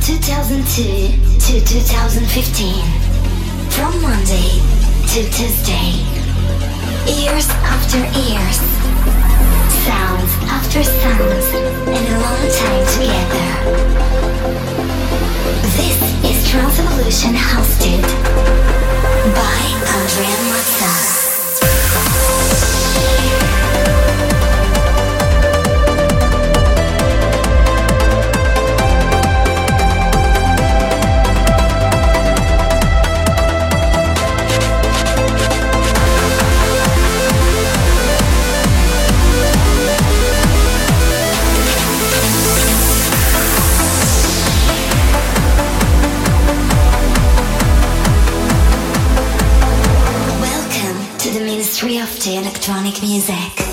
2002 to 2015. From Monday to Tuesday. Years after years. Sounds after sounds. And a long time together. This is Trance Evolution hosted by Andrea Mazza. electronic music.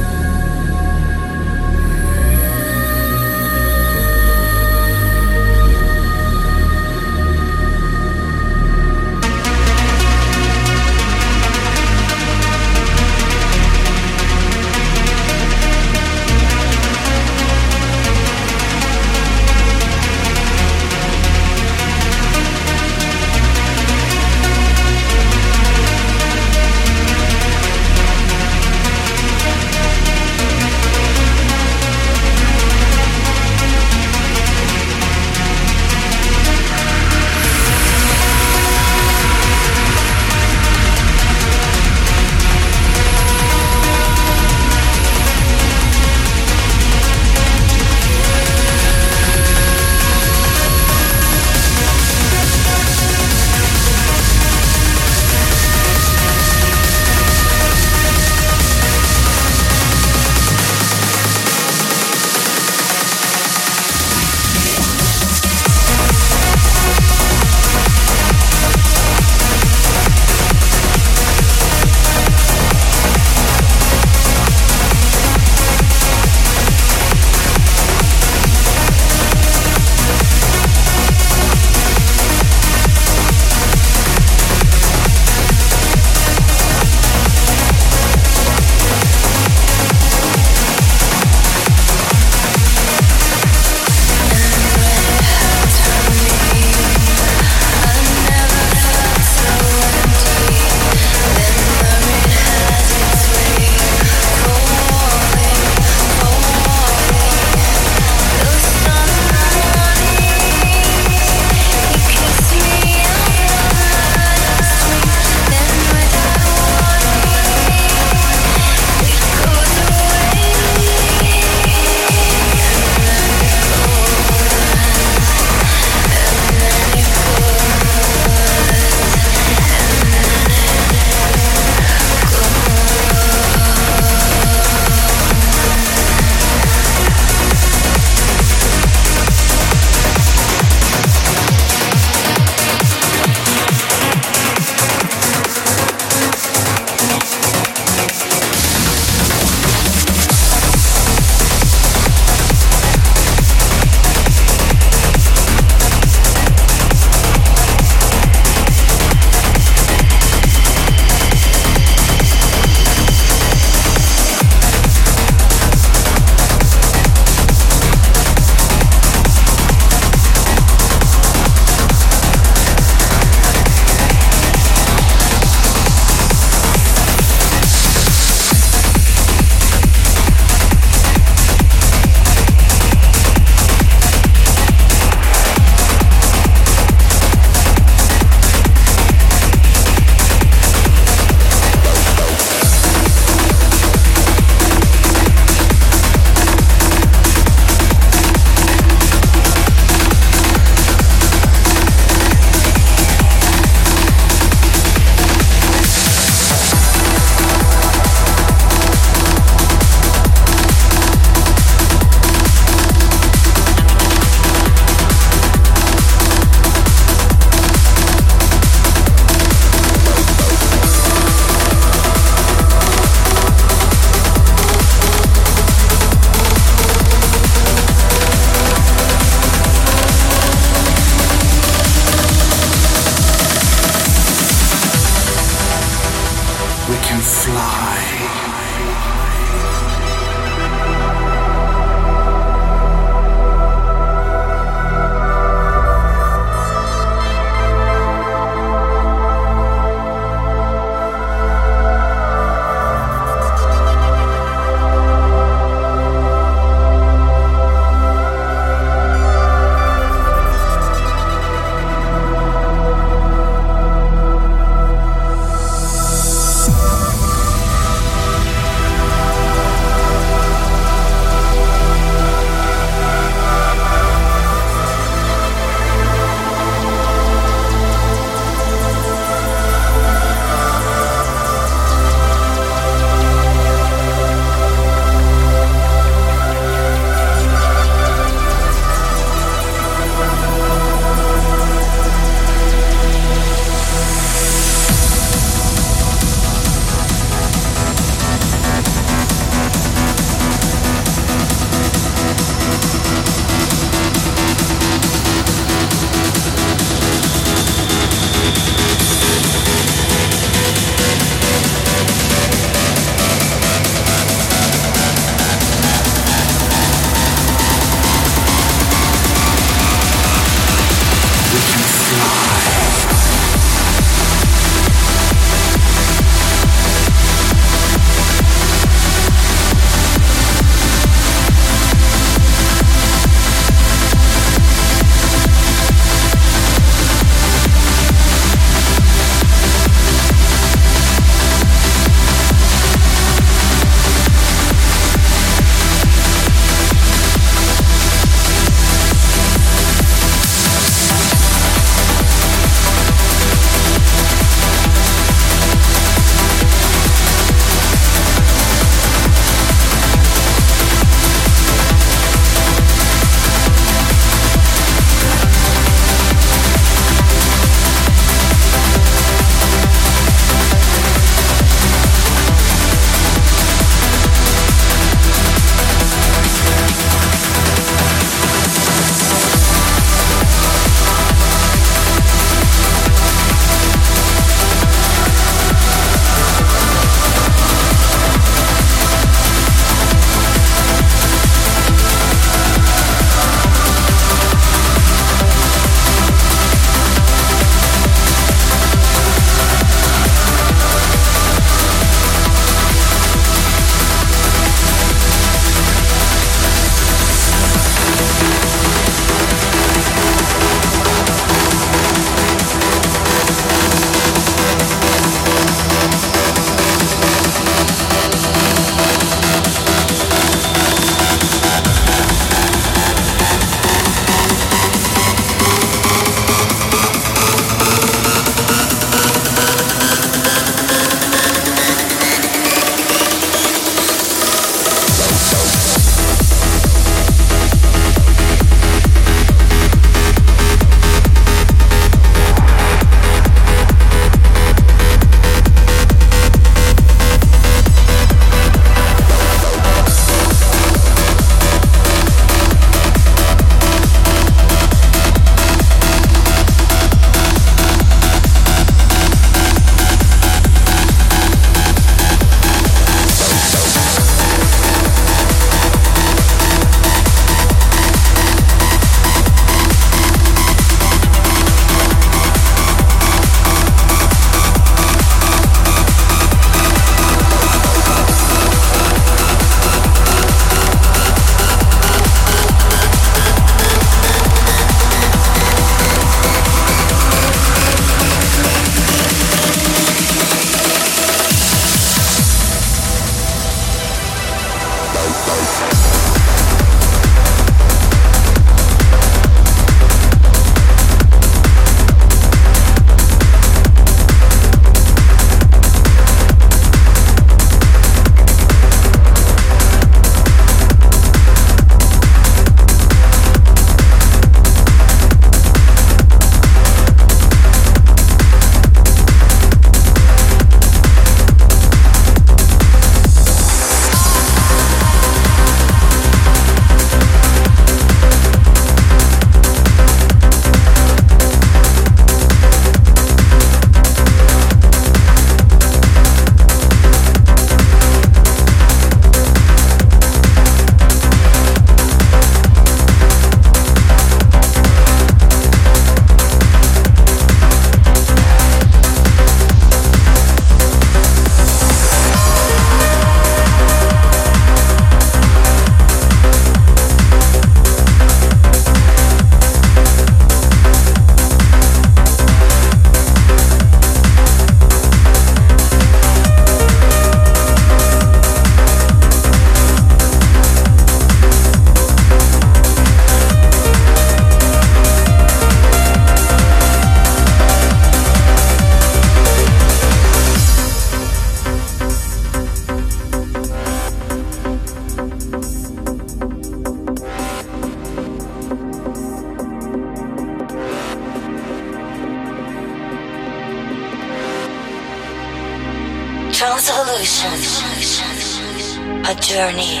Journey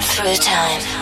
through time.